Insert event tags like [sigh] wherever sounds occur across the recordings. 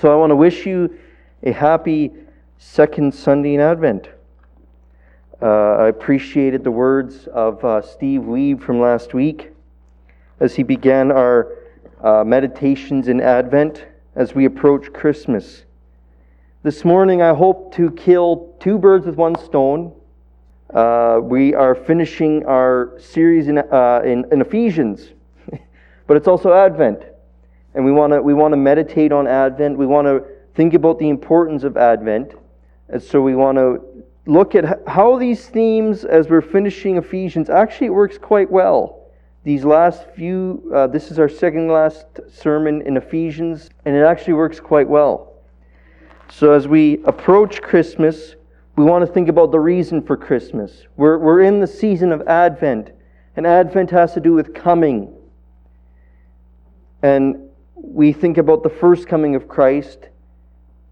So I want to wish you a happy second Sunday in Advent. Uh, I appreciated the words of uh, Steve Weeb from last week as he began our uh, meditations in Advent as we approach Christmas. This morning, I hope to kill two birds with one stone. Uh, we are finishing our series in, uh, in, in Ephesians, [laughs] but it's also Advent. And we want to we want to meditate on Advent. We want to think about the importance of Advent. And so we want to look at how these themes, as we're finishing Ephesians, actually works quite well. These last few, uh, this is our second last sermon in Ephesians, and it actually works quite well. So as we approach Christmas, we want to think about the reason for Christmas. We're, we're in the season of Advent, and Advent has to do with coming. And we think about the first coming of Christ,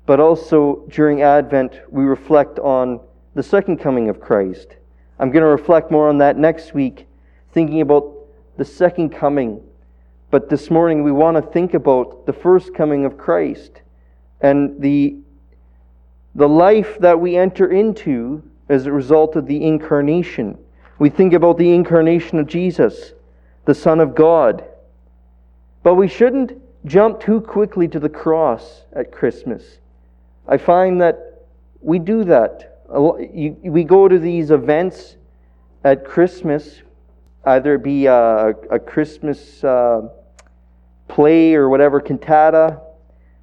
but also during Advent, we reflect on the second coming of Christ. I'm going to reflect more on that next week, thinking about the second coming. But this morning, we want to think about the first coming of Christ and the, the life that we enter into as a result of the incarnation. We think about the incarnation of Jesus, the Son of God. But we shouldn't jump too quickly to the cross at Christmas. I find that we do that. We go to these events at Christmas, either it be a, a Christmas uh, play or whatever, cantata,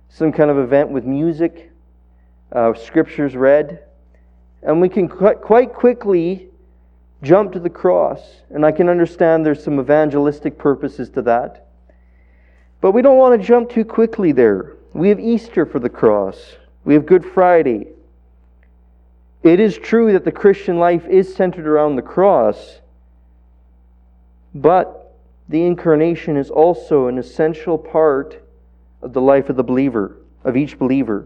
some kind of event with music, uh, scriptures read, and we can quite quickly jump to the cross. And I can understand there's some evangelistic purposes to that. But we don't want to jump too quickly there. We have Easter for the cross, we have Good Friday. It is true that the Christian life is centered around the cross, but the incarnation is also an essential part of the life of the believer, of each believer.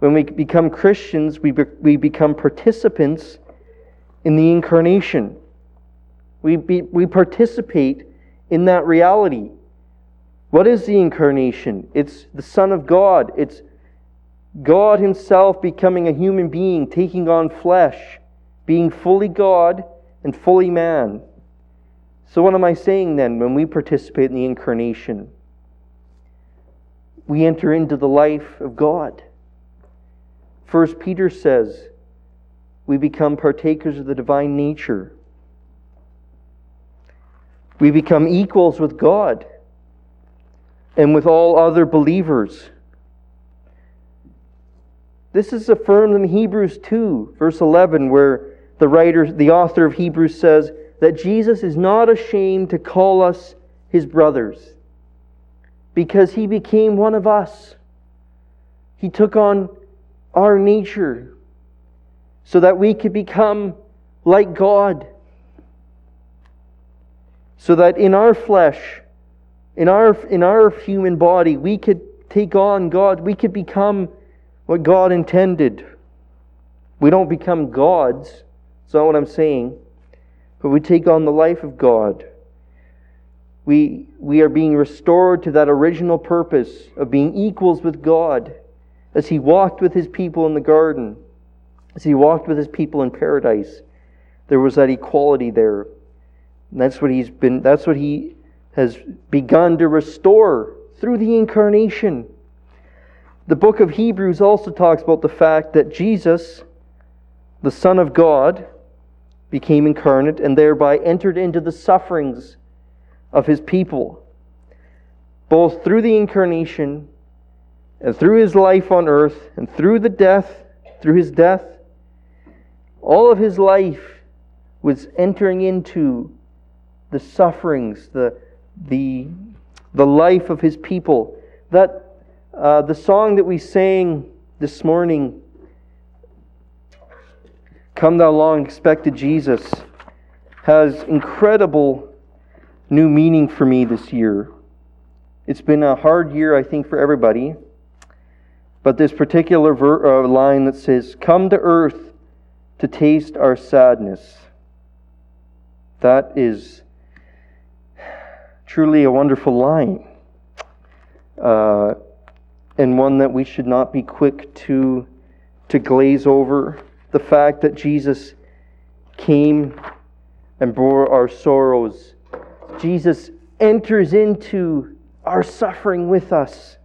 When we become Christians, we, be, we become participants in the incarnation. We, be, we participate in that reality. What is the incarnation? It's the Son of God. It's God Himself becoming a human being, taking on flesh, being fully God and fully man. So, what am I saying then when we participate in the incarnation? We enter into the life of God. First Peter says, we become partakers of the divine nature. We become equals with God and with all other believers. This is affirmed in Hebrews 2, verse 11, where the writer, the author of Hebrews says that Jesus is not ashamed to call us his brothers because he became one of us. He took on our nature so that we could become like God. So that in our flesh, in our, in our human body, we could take on God. We could become what God intended. We don't become gods. That's not what I'm saying. But we take on the life of God. We, we are being restored to that original purpose of being equals with God as He walked with His people in the garden, as He walked with His people in paradise. There was that equality there. And that's what He's been, that's what He has begun to restore through the incarnation. The book of Hebrews also talks about the fact that Jesus, the Son of God, became incarnate and thereby entered into the sufferings of his people. Both through the incarnation and through his life on earth and through the death, through his death, all of his life was entering into the sufferings, the, the, the life of his people. That uh, the song that we sang this morning, Come Thou Long Expected Jesus, has incredible new meaning for me this year. It's been a hard year, I think, for everybody. But this particular ver- uh, line that says, Come to earth to taste our sadness, that is truly a wonderful line. Uh, and one that we should not be quick to, to glaze over. The fact that Jesus came and bore our sorrows. Jesus enters into our suffering with us.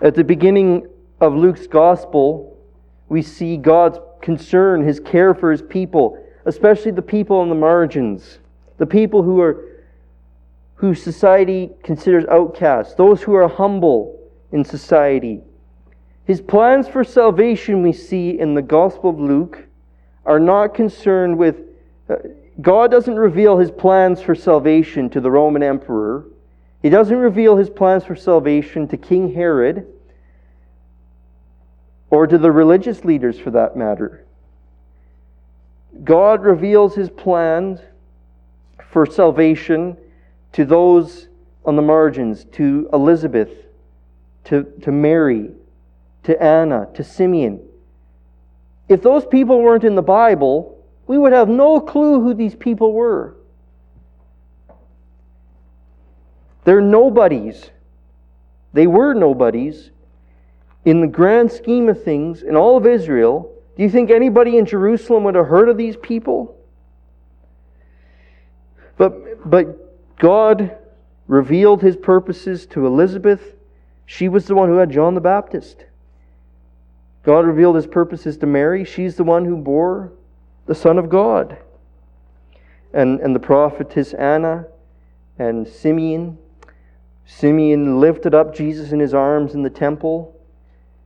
At the beginning of Luke's gospel, we see God's concern, his care for his people, especially the people on the margins, the people who are who society considers outcasts, those who are humble in society. His plans for salvation we see in the Gospel of Luke are not concerned with uh, God doesn't reveal his plans for salvation to the Roman emperor. He doesn't reveal his plans for salvation to King Herod or to the religious leaders for that matter. God reveals his plans for salvation to those on the margins, to Elizabeth, to, to Mary, to Anna, to Simeon. If those people weren't in the Bible, we would have no clue who these people were. They're nobodies. They were nobodies. In the grand scheme of things, in all of Israel, do you think anybody in Jerusalem would have heard of these people? But, but God revealed his purposes to Elizabeth. She was the one who had John the Baptist. God revealed his purposes to Mary. She's the one who bore the Son of God. And, and the prophetess Anna and Simeon. Simeon lifted up Jesus in his arms in the temple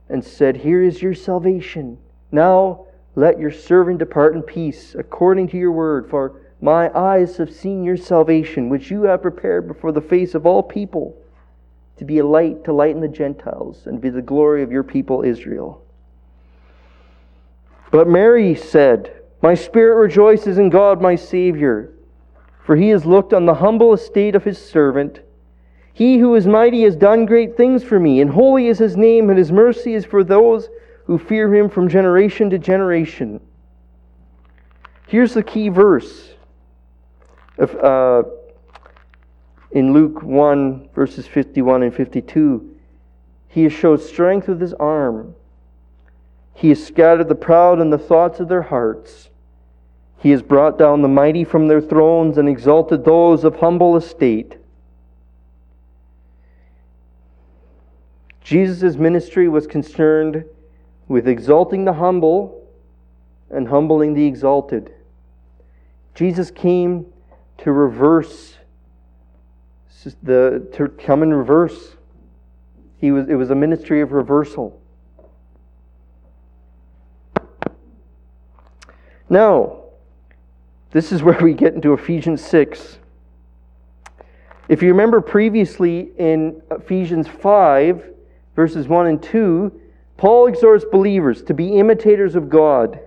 and said, Here is your salvation. Now let your servant depart in peace, according to your word, for my eyes have seen your salvation, which you have prepared before the face of all people, to be a light to lighten the Gentiles and be the glory of your people Israel. But Mary said, My spirit rejoices in God my Savior, for he has looked on the humble estate of his servant. He who is mighty has done great things for me, and holy is his name, and his mercy is for those who fear him from generation to generation. Here's the key verse. Uh, in Luke 1, verses 51 and 52, he has showed strength with his arm he has scattered the proud in the thoughts of their hearts. He has brought down the mighty from their thrones and exalted those of humble estate. Jesus' ministry was concerned with exalting the humble and humbling the exalted. Jesus came to reverse the to come in reverse. He was it was a ministry of reversal. Now, this is [laughs] where we get into Ephesians 6. If you remember previously in Ephesians 5, verses 1 and 2, Paul exhorts believers to be imitators of God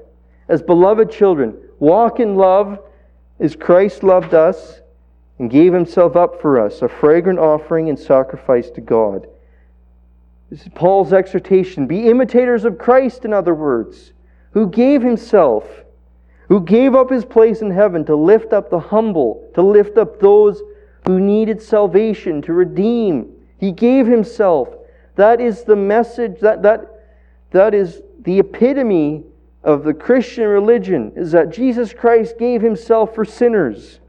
as beloved children. Walk in love as Christ loved us and gave himself up for us, a fragrant offering and sacrifice to God. This is Paul's exhortation. Be imitators of Christ, in other words, who gave himself who gave up his place in heaven to lift up the humble, to lift up those who needed salvation, to redeem. He gave himself. That is the message, that, that, that is the epitome of the Christian religion, is that Jesus Christ gave himself for sinners.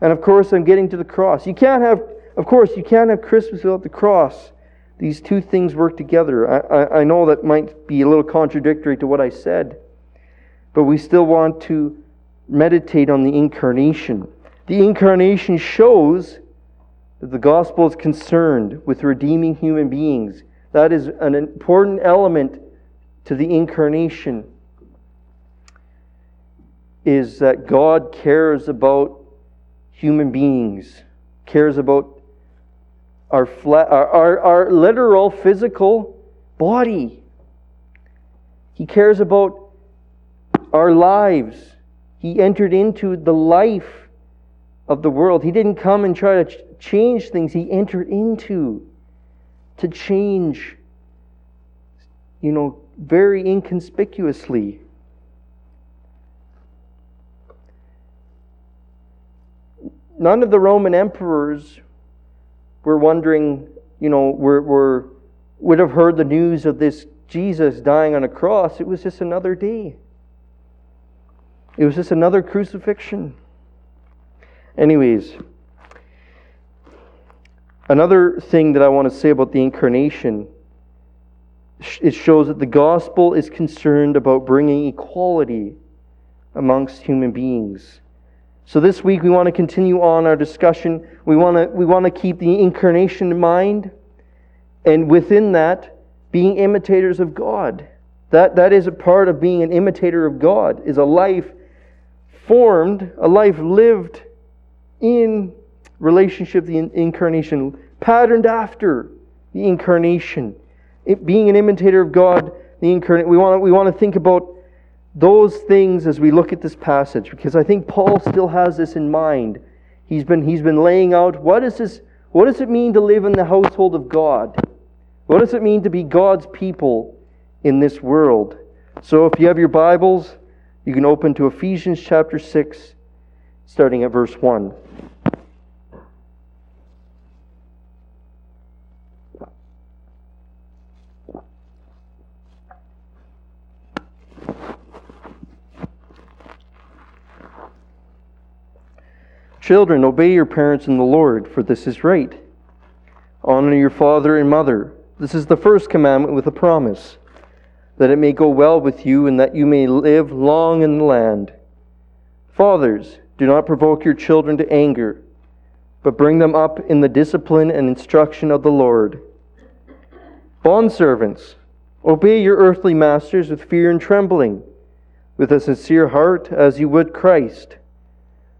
And of course, I'm getting to the cross. You can't have, of course, you can't have Christmas without the cross. These two things work together. I, I, I know that might be a little contradictory to what I said but we still want to meditate on the incarnation. The incarnation shows that the gospel is concerned with redeeming human beings. That is an important element to the incarnation is that God cares about human beings, cares about our, fle- our, our, our literal physical body. He cares about our lives. He entered into the life of the world. He didn't come and try to ch- change things, He entered into to change, you know, very inconspicuously. None of the Roman emperors were wondering, you know, were, were, would have heard the news of this Jesus dying on a cross, it was just another day. It was just another crucifixion. Anyways, another thing that I want to say about the incarnation it shows that the gospel is concerned about bringing equality amongst human beings. So this week we want to continue on our discussion. We want to we want to keep the incarnation in mind and within that being imitators of God. That that is a part of being an imitator of God is a life formed, a life lived in relationship the incarnation, patterned after the incarnation. It, being an imitator of God, the incarnate, we want to, we want to think about those things as we look at this passage because I think Paul still has this in mind. He's been, he's been laying out what, is this, what does it mean to live in the household of God? What does it mean to be God's people in this world? So if you have your Bibles, you can open to Ephesians chapter 6, starting at verse 1. Children, obey your parents in the Lord, for this is right. Honor your father and mother. This is the first commandment with a promise, that it may go well with you and that you may live long in the land. Fathers, do not provoke your children to anger, but bring them up in the discipline and instruction of the Lord. Bondservants, obey your earthly masters with fear and trembling, with a sincere heart, as you would Christ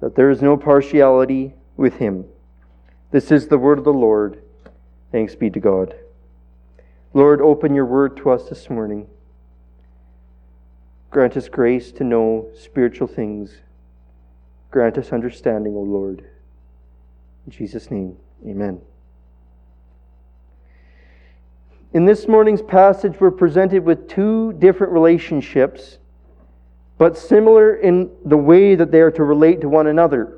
that there is no partiality with him. This is the word of the Lord. Thanks be to God. Lord, open your word to us this morning. Grant us grace to know spiritual things. Grant us understanding, O Lord. In Jesus' name, amen. In this morning's passage, we're presented with two different relationships but similar in the way that they are to relate to one another.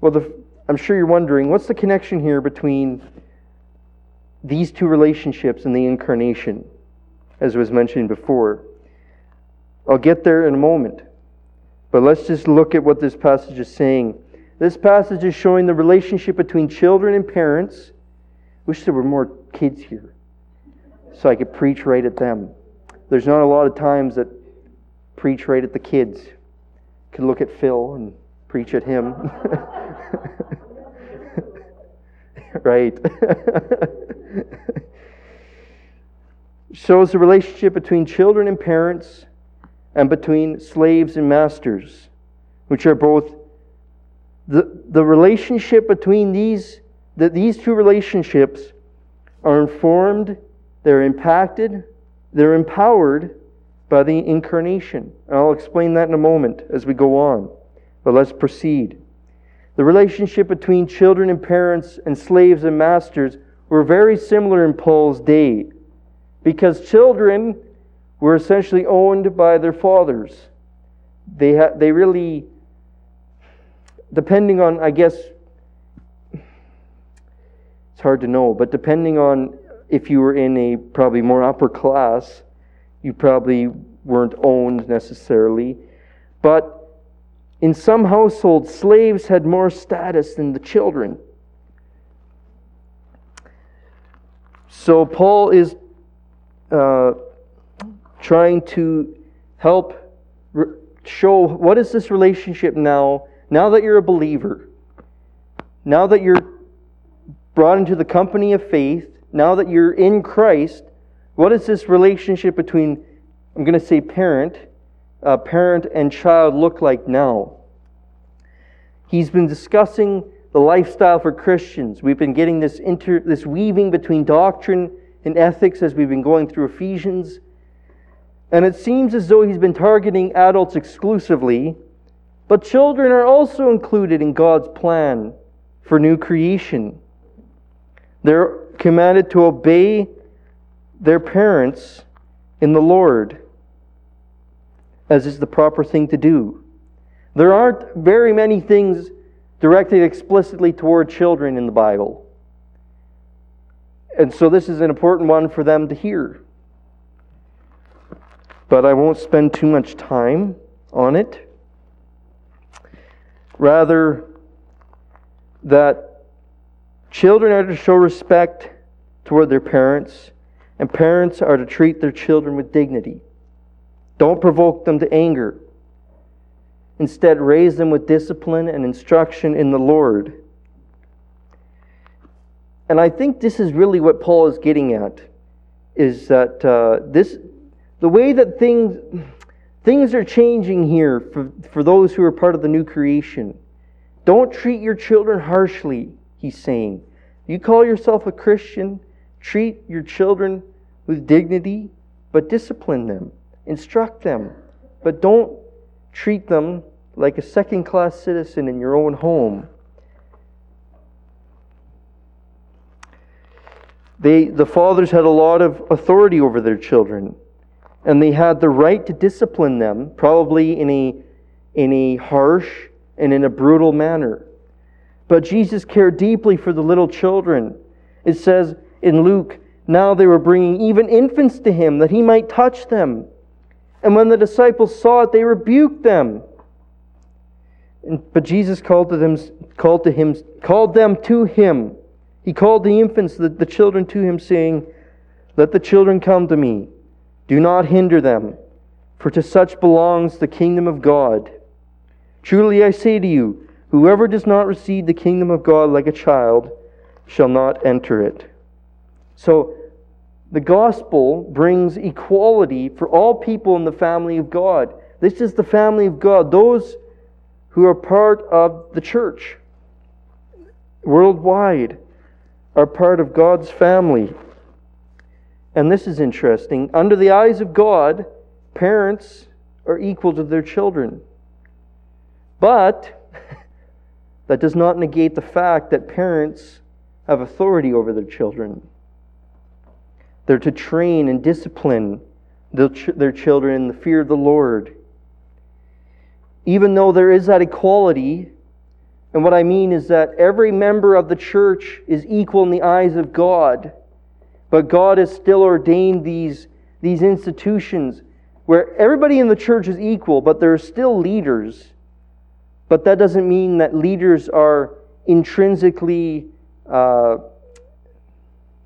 Well, the, I'm sure you're wondering what's the connection here between these two relationships and the incarnation, as was mentioned before. I'll get there in a moment. But let's just look at what this passage is saying. This passage is showing the relationship between children and parents. Wish there were more kids here so I could preach right at them. There's not a lot of times that preach right at the kids. Could look at Phil and preach at him. [laughs] right. [laughs] Shows the relationship between children and parents and between slaves and masters, which are both the, the relationship between these that these two relationships are informed, they're impacted, they're empowered by the incarnation. And I'll explain that in a moment as we go on. But let's proceed. The relationship between children and parents and slaves and masters were very similar in Paul's day because children were essentially owned by their fathers. They, ha- they really, depending on, I guess, it's hard to know, but depending on if you were in a probably more upper class, you probably weren't owned necessarily. But in some households, slaves had more status than the children. So Paul is uh, trying to help re- show what is this relationship now, now that you're a believer, now that you're brought into the company of faith, now that you're in Christ, what is this relationship between, I'm going to say parent, uh, parent and child look like now? He's been discussing the lifestyle for Christians. We've been getting this, inter, this weaving between doctrine and ethics as we've been going through Ephesians. And it seems as though he's been targeting adults exclusively, but children are also included in God's plan for new creation. They're commanded to obey their parents in the Lord, as is the proper thing to do. There aren't very many things directed explicitly toward children in the Bible. And so this is an important one for them to hear. But I won't spend too much time on it. Rather, that children are to show respect toward their parents, and parents are to treat their children with dignity. Don't provoke them to anger. Instead, raise them with discipline and instruction in the Lord. And I think this is really what Paul is getting at is that uh, this the way that things things are changing here for, for those who are part of the new creation. Don't treat your children harshly, he's saying. You call yourself a Christian, treat your children with dignity, but discipline them, instruct them, but don't treat them like a second class citizen in your own home. They, the fathers had a lot of authority over their children, and they had the right to discipline them, probably in a, in a harsh and in a brutal manner. But Jesus cared deeply for the little children. It says in Luke, now they were bringing even infants to him that he might touch them. And when the disciples saw it, they rebuked them. But Jesus called to them, called to him, called them to him. He called the infants, the, the children to him, saying, Let the children come to me. Do not hinder them, for to such belongs the kingdom of God. Truly I say to you, whoever does not receive the kingdom of God like a child shall not enter it. So, the gospel brings equality for all people in the family of God. This is the family of God. Those who are part of the church worldwide are part of God's family. And this is interesting. Under the eyes of God, parents are equal to their children. But that does not negate the fact that parents have authority over their children. They're to train and discipline their children in the fear of the Lord even though there is that equality, and what I mean is that every member of the church is equal in the eyes of God, but God has still ordained these, these institutions where everybody in the church is equal, but there are still leaders. But that doesn't mean that leaders are intrinsically uh,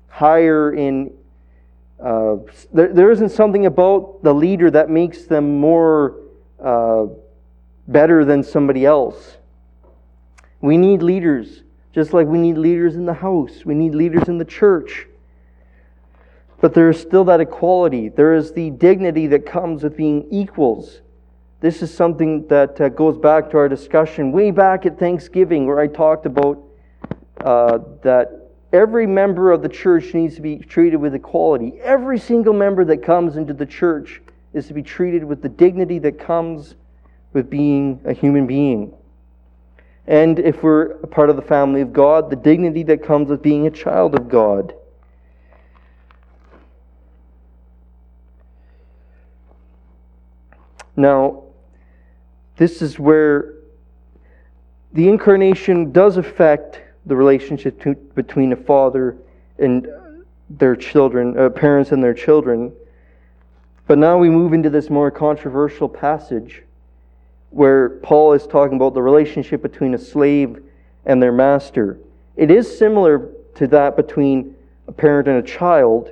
higher in. Uh, there, there isn't something about the leader that makes them more. Uh, better than somebody else. We need leaders, just like we need leaders in the house, we need leaders in the church. But there is still that equality. There is the dignity that comes with being equals. This is something that uh, goes back to our discussion way back at Thanksgiving, where I talked about uh, that every member of the church needs to be treated with equality. Every single member that comes into the church is to be treated with the dignity that comes with being a human being. And if we're a part of the family of God, the dignity that comes with being a child of God. Now, this is where the incarnation does affect the relationship to, between a father and their children, uh, parents and their children. But now we move into this more controversial passage where Paul is talking about the relationship between a slave and their master. It is similar to that between a parent and a child.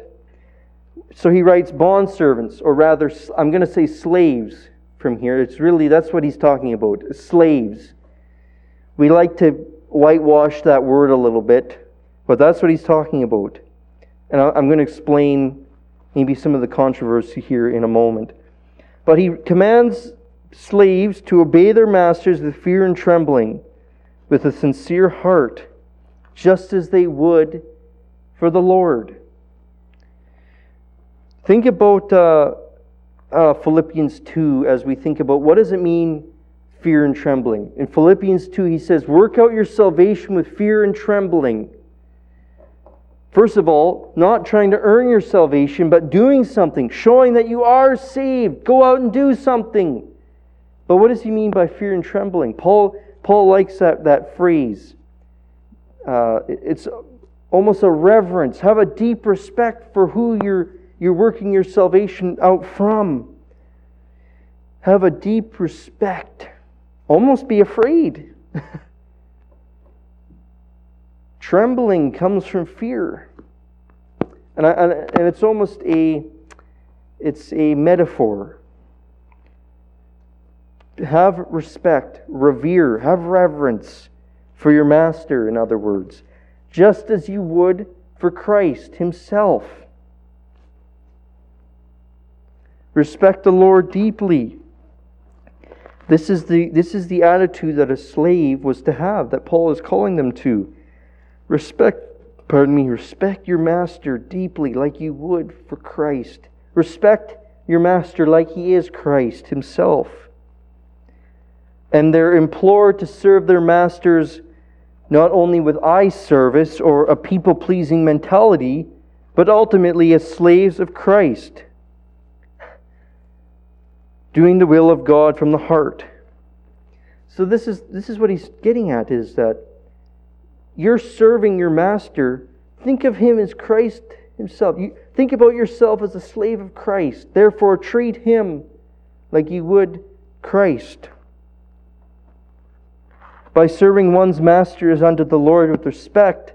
So he writes bondservants, or rather, I'm going to say slaves from here. It's really, that's what he's talking about slaves. We like to whitewash that word a little bit, but that's what he's talking about. And I'm going to explain maybe some of the controversy here in a moment. But he commands slaves to obey their masters with fear and trembling, with a sincere heart, just as they would for the Lord. Think about uh, uh, Philippians 2 as we think about what does it mean, fear and trembling. In Philippians 2, he says, Work out your salvation with fear and trembling. First of all, not trying to earn your salvation, but doing something, showing that you are saved. Go out and do something. But what does he mean by fear and trembling? Paul, Paul likes that, that phrase. Uh, it's almost a reverence. Have a deep respect for who you're, you're working your salvation out from. Have a deep respect. Almost be afraid. [laughs] Trembling comes from fear. And, I, and it's almost a, it's a metaphor. Have respect, revere, have reverence for your master, in other words, just as you would for Christ himself. Respect the Lord deeply. This is the, this is the attitude that a slave was to have, that Paul is calling them to. Respect, pardon me, respect your master deeply like you would for Christ. Respect your master like he is Christ himself. And they're implored to serve their masters not only with eye service or a people pleasing mentality, but ultimately as slaves of Christ, doing the will of God from the heart. So this is this is what he's getting at is that you're serving your master, think of him as Christ himself. You think about yourself as a slave of Christ. Therefore, treat him like you would Christ. By serving one's master as unto the Lord with respect,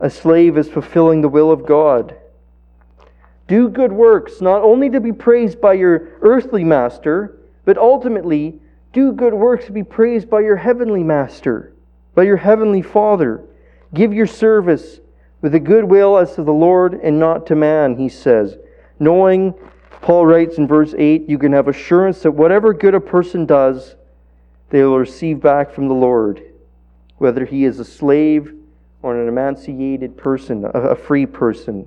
a slave is fulfilling the will of God. Do good works, not only to be praised by your earthly master, but ultimately do good works to be praised by your heavenly master by your heavenly Father. Give your service with a good will as to the Lord and not to man, he says. Knowing, Paul writes in verse 8, you can have assurance that whatever good a person does, they will receive back from the Lord, whether he is a slave or an emancipated person, a free person.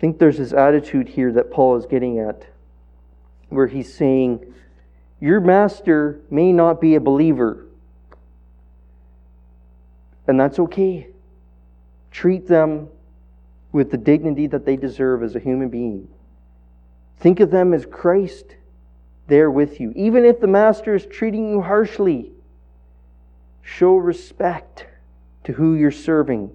I think there's this attitude here that Paul is getting at, where he's saying, your master may not be a believer, and that's okay. Treat them with the dignity that they deserve as a human being. Think of them as Christ there with you. Even if the master is treating you harshly, show respect to who you're serving.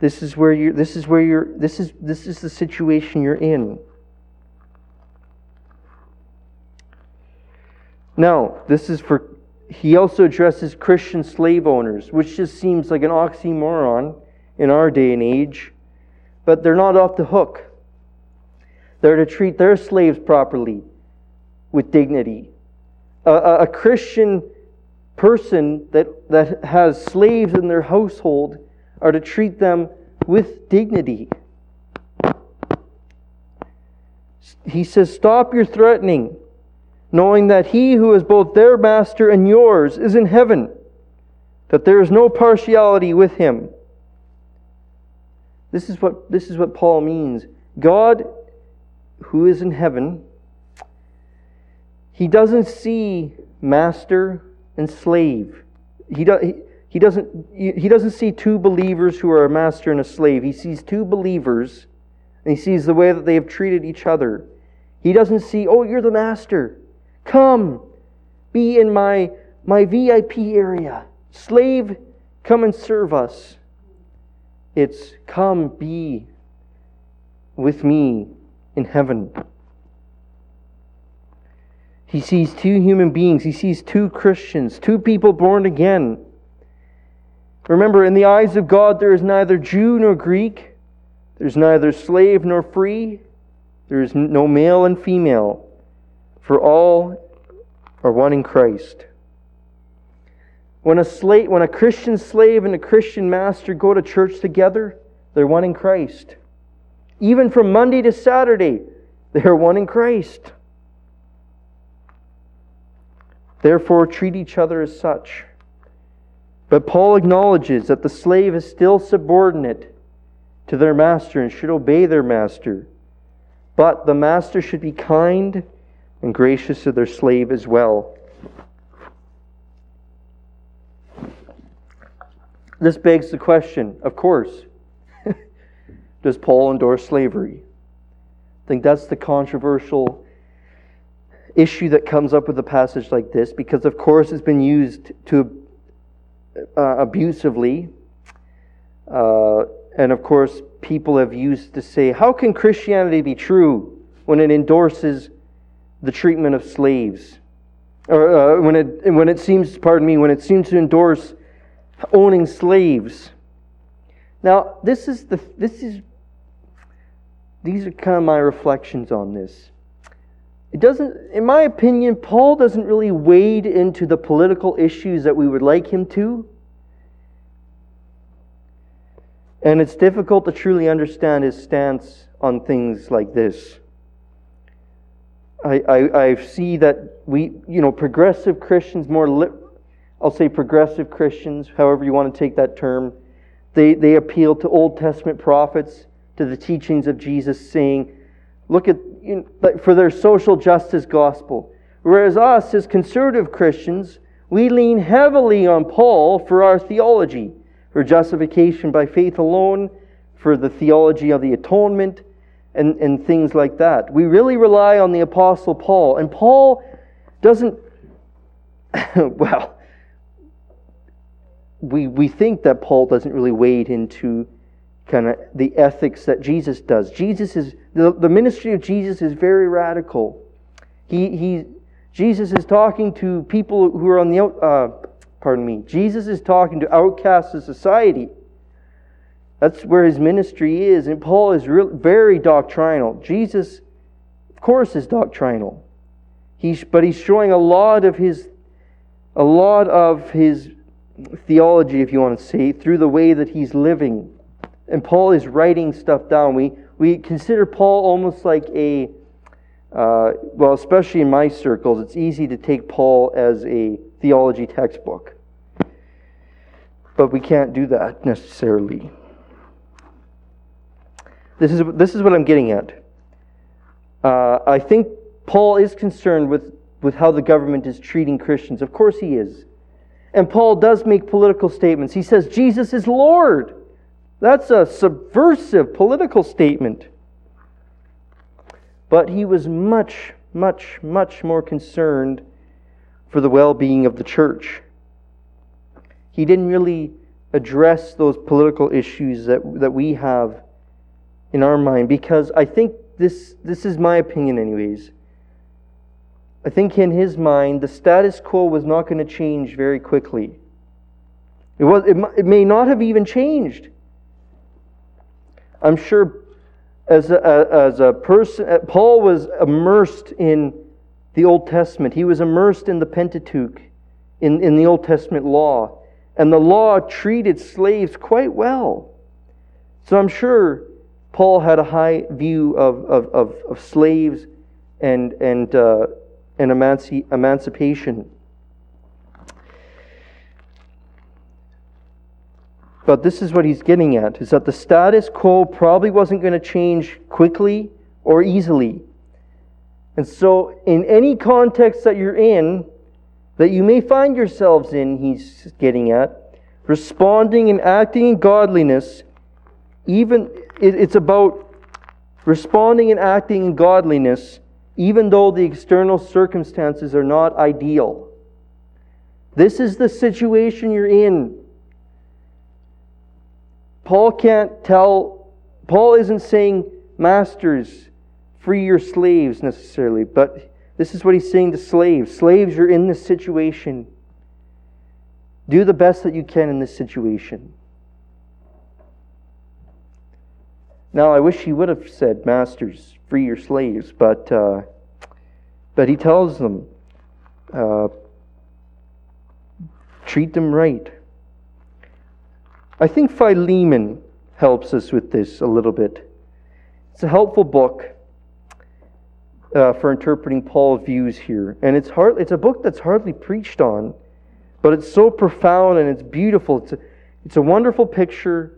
This is where you're this is where you're this is this is the situation you're in. Now, this is for, he also addresses Christian slave owners, which just seems like an oxymoron in our day and age, but they're not off the hook. They're to treat their slaves properly, with dignity. A, a, a Christian person that, that has slaves in their household are to treat them with dignity. He says, Stop your threatening knowing that he who is both their master and yours is in heaven, that there is no partiality with him. This is what, this is what Paul means. God, who is in heaven, he doesn't see master and slave. He, do, he, he, doesn't, he doesn't see two believers who are a master and a slave. He sees two believers, and he sees the way that they have treated each other. He doesn't see, oh, you're the master. Come, be in my, my VIP area. Slave, come and serve us. It's come, be with me in heaven. He sees two human beings. He sees two Christians, two people born again. Remember, in the eyes of God, there is neither Jew nor Greek, there's neither slave nor free, there is no male and female for all are one in Christ. When a, slave, when a Christian slave and a Christian master go to church together, they're one in Christ. Even from Monday to Saturday, they are one in Christ. Therefore, treat each other as such. But Paul acknowledges that the slave is still subordinate to their master and should obey their master. But the master should be kind and gracious to their slave as well. This begs the question, of course, [laughs] does Paul endorse slavery? I think that's the controversial issue that comes up with a passage like this because, of course, it's been used to uh, abusively. Uh, and of course, people have used to say, how can Christianity be true when it endorses the treatment of slaves? Or uh, when, it, when it seems, pardon me, when it seems to endorse owning slaves. Now, this is the, this is, these are kind of my reflections on this. It doesn't, in my opinion, Paul doesn't really wade into the political issues that we would like him to. And it's difficult to truly understand his stance on things like this. I, I, I see that we, you know, progressive Christians, more, li- I'll say progressive Christians, however you want to take that term, they, they appeal to Old Testament prophets, to the teachings of Jesus, saying, look at, you know, for their social justice gospel. Whereas us, as conservative Christians, we lean heavily on Paul for our theology for justification by faith alone, for the theology of the atonement, and, and things like that. We really rely on the Apostle Paul. And Paul doesn't, [laughs] well, we, we think that Paul doesn't really wade into kind of the ethics that Jesus does. Jesus is, the, the ministry of Jesus is very radical. He, he, Jesus is talking to people who are on the, uh, pardon me, Jesus is talking to outcasts of society. That's where his ministry is. And Paul is real, very doctrinal. Jesus, of course, is doctrinal. He's, but he's showing a lot of his, a lot of his theology, if you want to say, through the way that he's living. And Paul is writing stuff down. We, we consider Paul almost like a, uh, well, especially in my circles, it's easy to take Paul as a theology textbook. But we can't do that necessarily. This is, this is what I'm getting at. Uh, I think Paul is concerned with, with how the government is treating Christians. Of course, he is. And Paul does make political statements. He says, Jesus is Lord. That's a subversive political statement. But he was much, much, much more concerned for the well being of the church. He didn't really address those political issues that, that we have in our mind because I think this, this is my opinion, anyways. I think in his mind, the status quo was not going to change very quickly. It, was, it, it may not have even changed. I'm sure as a, as a person, Paul was immersed in the Old Testament. He was immersed in the Pentateuch, in, in the Old Testament law. And the law treated slaves quite well. So I'm sure Paul had a high view of, of, of, of slaves and, and, uh, and emanci- emancipation. But this is what he's getting at is that the status quo probably wasn't going to change quickly or easily. And so, in any context that you're in, that you may find yourselves in, he's getting at, responding and acting in godliness, even it's about responding and acting in godliness, even though the external circumstances are not ideal. This is the situation you're in. Paul can't tell, Paul isn't saying, Masters, free your slaves necessarily, but this is what he's saying to slaves. Slaves, you're in this situation. Do the best that you can in this situation. Now, I wish he would have said, Masters, free your slaves, but, uh, but he tells them, uh, treat them right. I think Philemon helps us with this a little bit. It's a helpful book. uh, for interpreting Paul's views here. And it's, hard, it's a book that's hardly preached on, but it's so profound and it's beautiful. It's a, it's a wonderful picture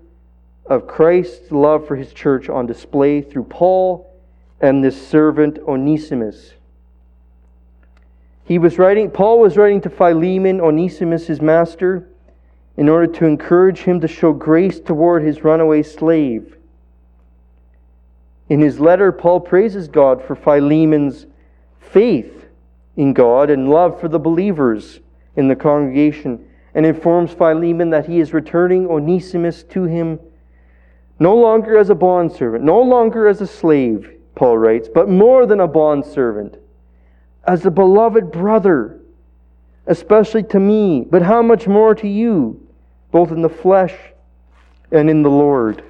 of Christ's love for his church on display through Paul and this servant Onesimus. He was writing, Paul was writing to Philemon, Onesimus, his master, in order to encourage him to show grace toward his runaway slave. In his letter, Paul praises God for Philemon's faith in God and love for the believers in the congregation and informs Philemon that he is returning Onesimus to him no longer as a bondservant, no longer as a slave, Paul writes, but more than a bondservant, as a beloved brother, especially to me, but how much more to you, both in the flesh and in the Lord.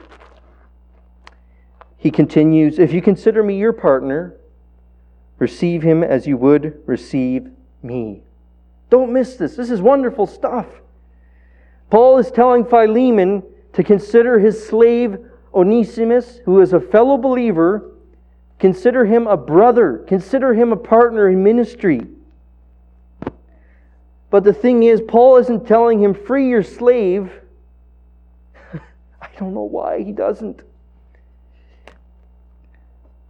He continues, If you consider me your partner, receive him as you would receive me. Don't miss this. This is wonderful stuff. Paul is telling Philemon to consider his slave Onesimus, who is a fellow believer, consider him a brother, consider him a partner in ministry. But the thing is, Paul isn't telling him, free your slave. [laughs] I don't know why he doesn't.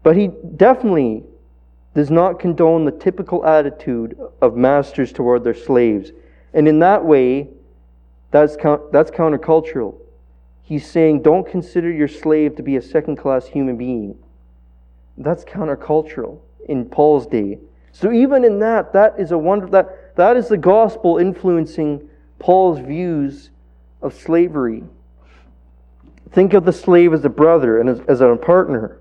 But he definitely does not condone the typical attitude of masters toward their slaves. And in that way, that's, that's countercultural. He's saying, don't consider your slave to be a second class human being. That's countercultural in Paul's day. So even in that, that is a wonder that that is the gospel influencing Paul's views of slavery. Think of the slave as a brother and as, as a partner.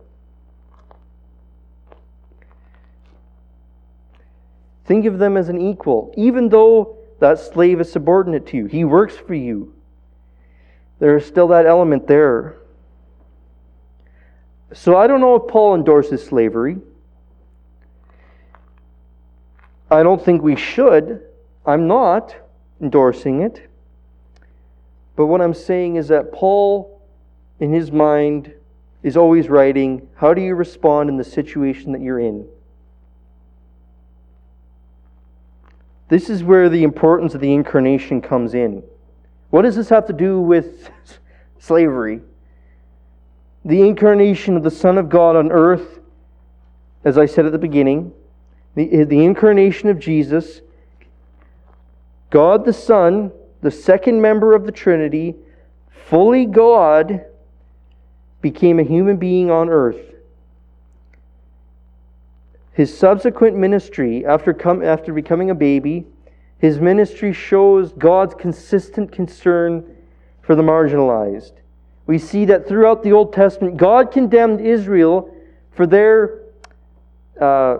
Think of them as an equal, even though that slave is subordinate to you. He works for you. There is still that element there. So I don't know if Paul endorses slavery. I don't think we should. I'm not endorsing it. But what I'm saying is that Paul, in his mind, is always writing, How do you respond in the situation that you're in? This is where the importance of the incarnation comes in. What does this have to do with [laughs] slavery? The incarnation of the Son of God on earth, as I said at the beginning, the, the incarnation of Jesus, God the Son, the second member of the Trinity, fully God, became a human being on earth. His subsequent ministry, after, come, after becoming a baby, his ministry shows God's consistent concern for the marginalized. We see that throughout the Old Testament, God condemned Israel for their, uh,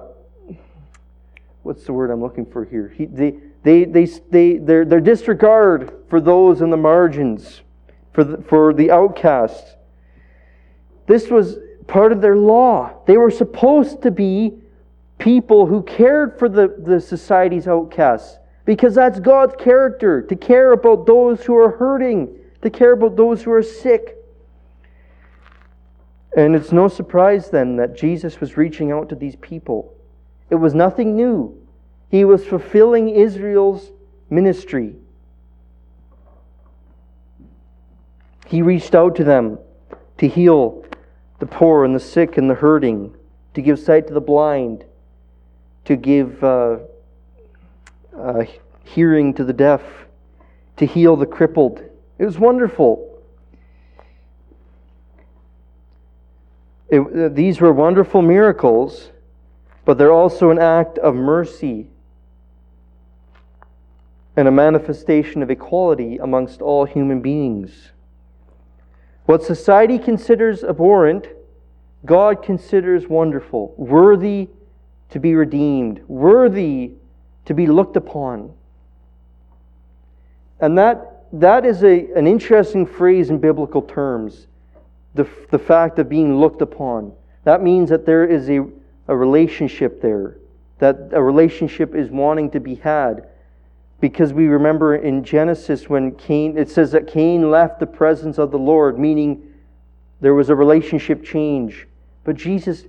what's the word I'm looking for here? He, they, they, they, they, their, their disregard for those in the margins, for the, for the outcasts. This was part of their law. They were supposed to be people who cared for the, the society's outcasts because that's God's character to care about those who are hurting, to care about those who are sick. And it's no surprise then that Jesus was reaching out to these people. It was nothing new. He was fulfilling Israel's ministry. He reached out to them to heal the poor and the sick and the hurting, to give sight to the blind, to give uh, uh, hearing to the deaf, to heal the crippled. It was wonderful. It, uh, these were wonderful miracles, but they're also an act of mercy and a manifestation of equality amongst all human beings. What society considers abhorrent, God considers wonderful, worthy to be redeemed, worthy to be looked upon. And that, that is a, an interesting phrase in biblical terms the, the fact of being looked upon. That means that there is a, a relationship there, that a relationship is wanting to be had. Because we remember in Genesis when Cain, it says that Cain left the presence of the Lord, meaning there was a relationship change. But Jesus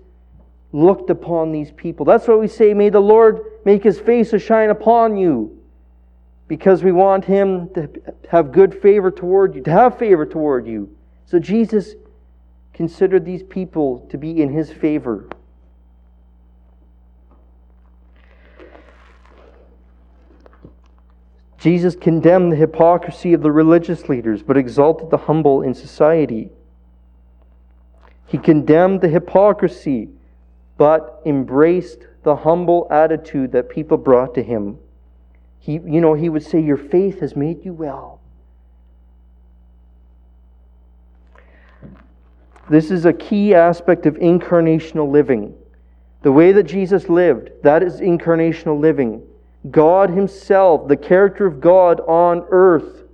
looked upon these people. That's why we say, May the Lord make his face to shine upon you. Because we want him to have good favor toward you, to have favor toward you. So Jesus considered these people to be in his favor. Jesus condemned the hypocrisy of the religious leaders, but exalted the humble in society. He condemned the hypocrisy, but embraced the humble attitude that people brought to him. He, you know, he would say, Your faith has made you well. This is a key aspect of incarnational living. The way that Jesus lived, that is incarnational living. God Himself, the character of God on earth.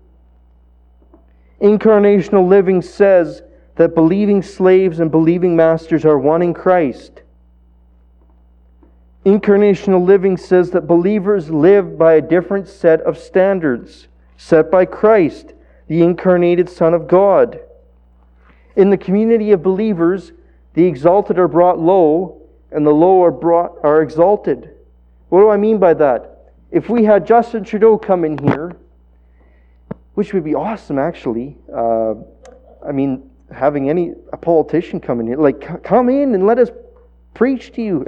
Incarnational living says that believing slaves and believing masters are one in Christ. Incarnational living says that believers live by a different set of standards set by Christ, the incarnated Son of God. In the community of believers, the exalted are brought low, and the low are brought are exalted. What do I mean by that? If we had Justin Trudeau come in here, which would be awesome, actually. Uh, I mean, having any a politician come in here, like come in and let us preach to you.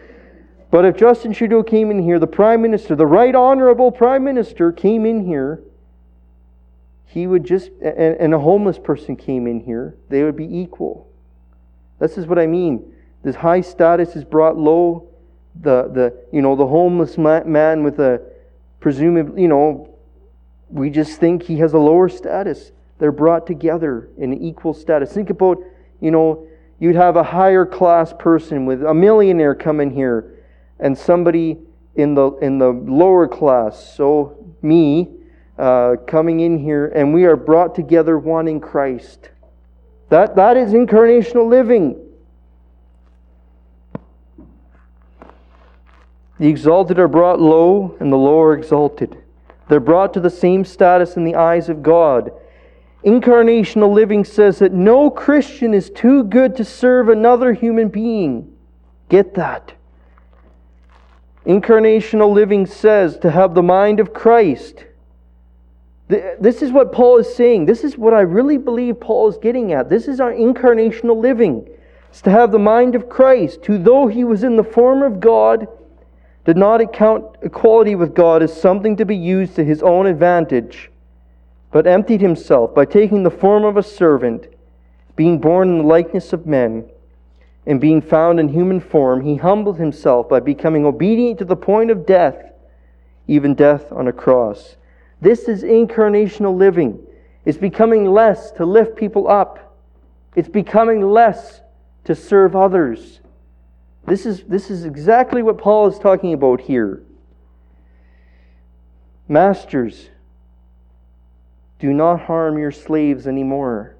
[laughs] but if Justin Trudeau came in here, the Prime Minister, the Right Honorable Prime Minister, came in here, he would just, and, and a homeless person came in here, they would be equal. This is what I mean. This high status is brought low the, the, you know, the homeless man with a presumably, you know, we just think he has a lower status. They're brought together in equal status. Think about, you know, you'd have a higher class person with a millionaire come in here and somebody in the in the lower class, so me, uh, coming in here, and we are brought together one in Christ. That that is incarnational living. The exalted are brought low, and the low are exalted. They're brought to the same status in the eyes of God. Incarnational living says that no Christian is too good to serve another human being. Get that. Incarnational living says to have the mind of Christ. This is what Paul is saying. This is what I really believe Paul is getting at. This is our incarnational living. It's to have the mind of Christ, who, though he was in the form of God, did not account equality with God as something to be used to his own advantage, but emptied himself by taking the form of a servant, being born in the likeness of men, and being found in human form, he humbled himself by becoming obedient to the point of death, even death on a cross. This is incarnational living. It's becoming less to lift people up. It's becoming less to serve others. This is, this is exactly what Paul is talking about here. Masters, do not harm your slaves anymore.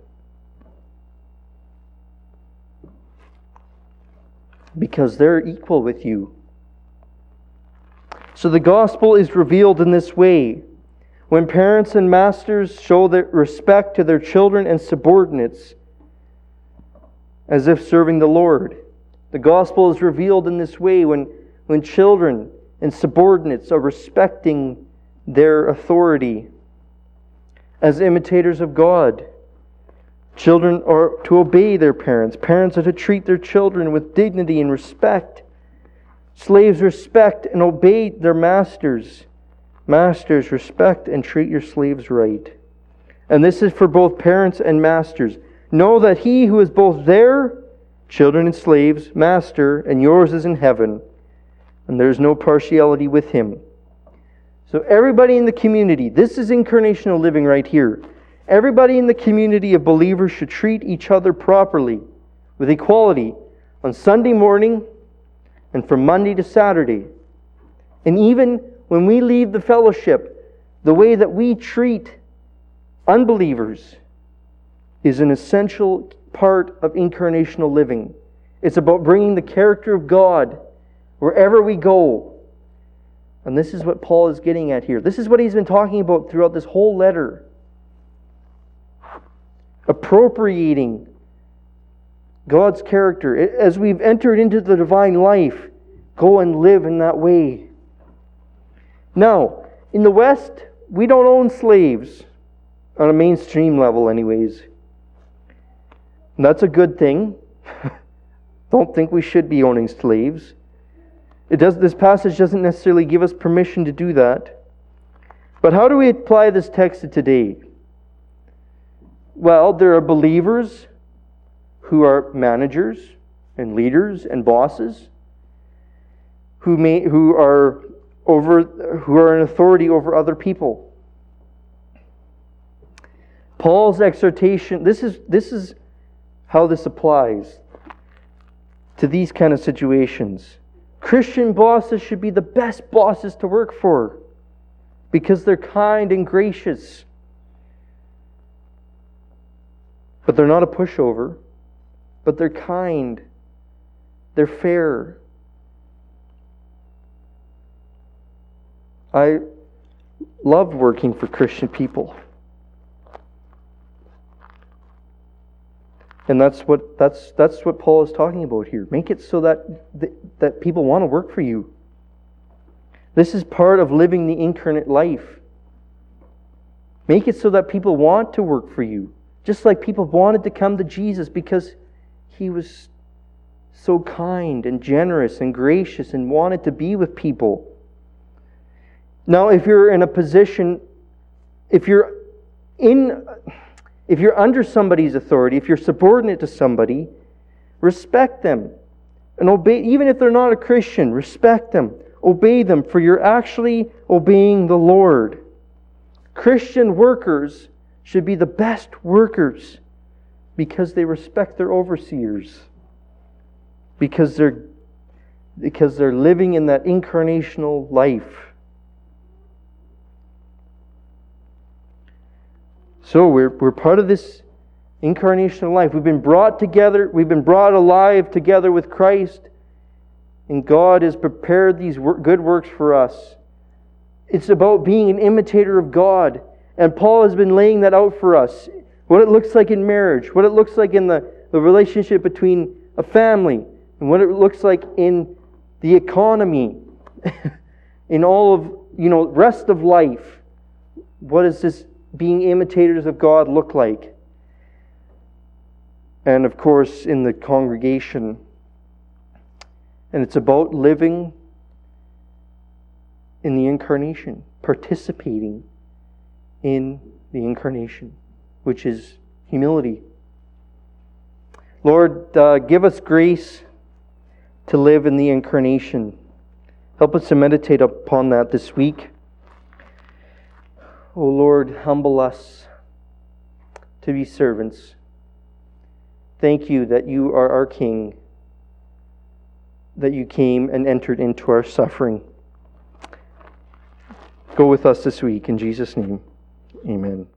Because they're equal with you. So the gospel is revealed in this way. When parents and masters show their respect to their children and subordinates as if serving the Lord. The gospel is revealed in this way when, when children and subordinates are respecting their authority as imitators of God. Children are to obey their parents. Parents are to treat their children with dignity and respect. Slaves respect and obey their masters. Masters respect and treat your slaves right. And this is for both parents and masters. Know that he who is both there children and slaves, master, and yours is in heaven, and there's no partiality with him. So, everybody in the community, this is incarnational living right here. Everybody in the community of believers should treat each other properly, with equality, on Sunday morning and from Monday to Saturday. And even when we leave the fellowship, the way that we treat unbelievers is an essential part of incarnational living. It's about bringing the character of God wherever we go. And this is what Paul is getting at here. This is what he's been talking about throughout this whole letter. Appropriating God's character. As we've entered into the divine life, go and live in that way. Now, in the West, we don't own slaves on a mainstream level, anyways. And that's a good thing. [laughs] don't think we should be owning slaves. It does, this passage doesn't necessarily give us permission to do that. But how do we apply this text to today? Well, there are believers who are managers and leaders and bosses who may who are over who are in authority over other people. Paul's exhortation this is this is how this applies to these kind of situations. Christian bosses should be the best bosses to work for because they're kind and gracious. But they're not a pushover, but they're kind, they're fair. I love working for Christian people. And that's what, that's, that's what Paul is talking about here. Make it so that, that people want to work for you. This is part of living the incarnate life. Make it so that people want to work for you. Just like people wanted to come to Jesus because he was so kind and generous and gracious and wanted to be with people. Now, if you're in a position, if you're in if you're under somebody's authority, if you're subordinate to somebody, respect them. And obey, even if they're not a Christian, respect them. Obey them, for you're actually obeying the Lord. Christian workers should be the best workers because they respect their overseers, because they're, because they're living in that incarnational life. So we're, we're part of this incarnational life. We've been brought together, we've been brought alive together with Christ, and God has prepared these good works for us. It's about being an imitator of God. And Paul has been laying that out for us. What it looks like in marriage, what it looks like in the, the relationship between a family, and what it looks like in the economy, [laughs] in all of, you know, rest of life. What is this being imitators of God look like? And of course, in the congregation. And it's about living in the incarnation, participating in the incarnation, which is humility. Lord, uh, give us grace to live in the incarnation. Help us to meditate upon that this week. O Lord, humble us to be servants. Thank you that you are our King, that you came and entered into our suffering. Go with us this week. In Jesus' name, amen.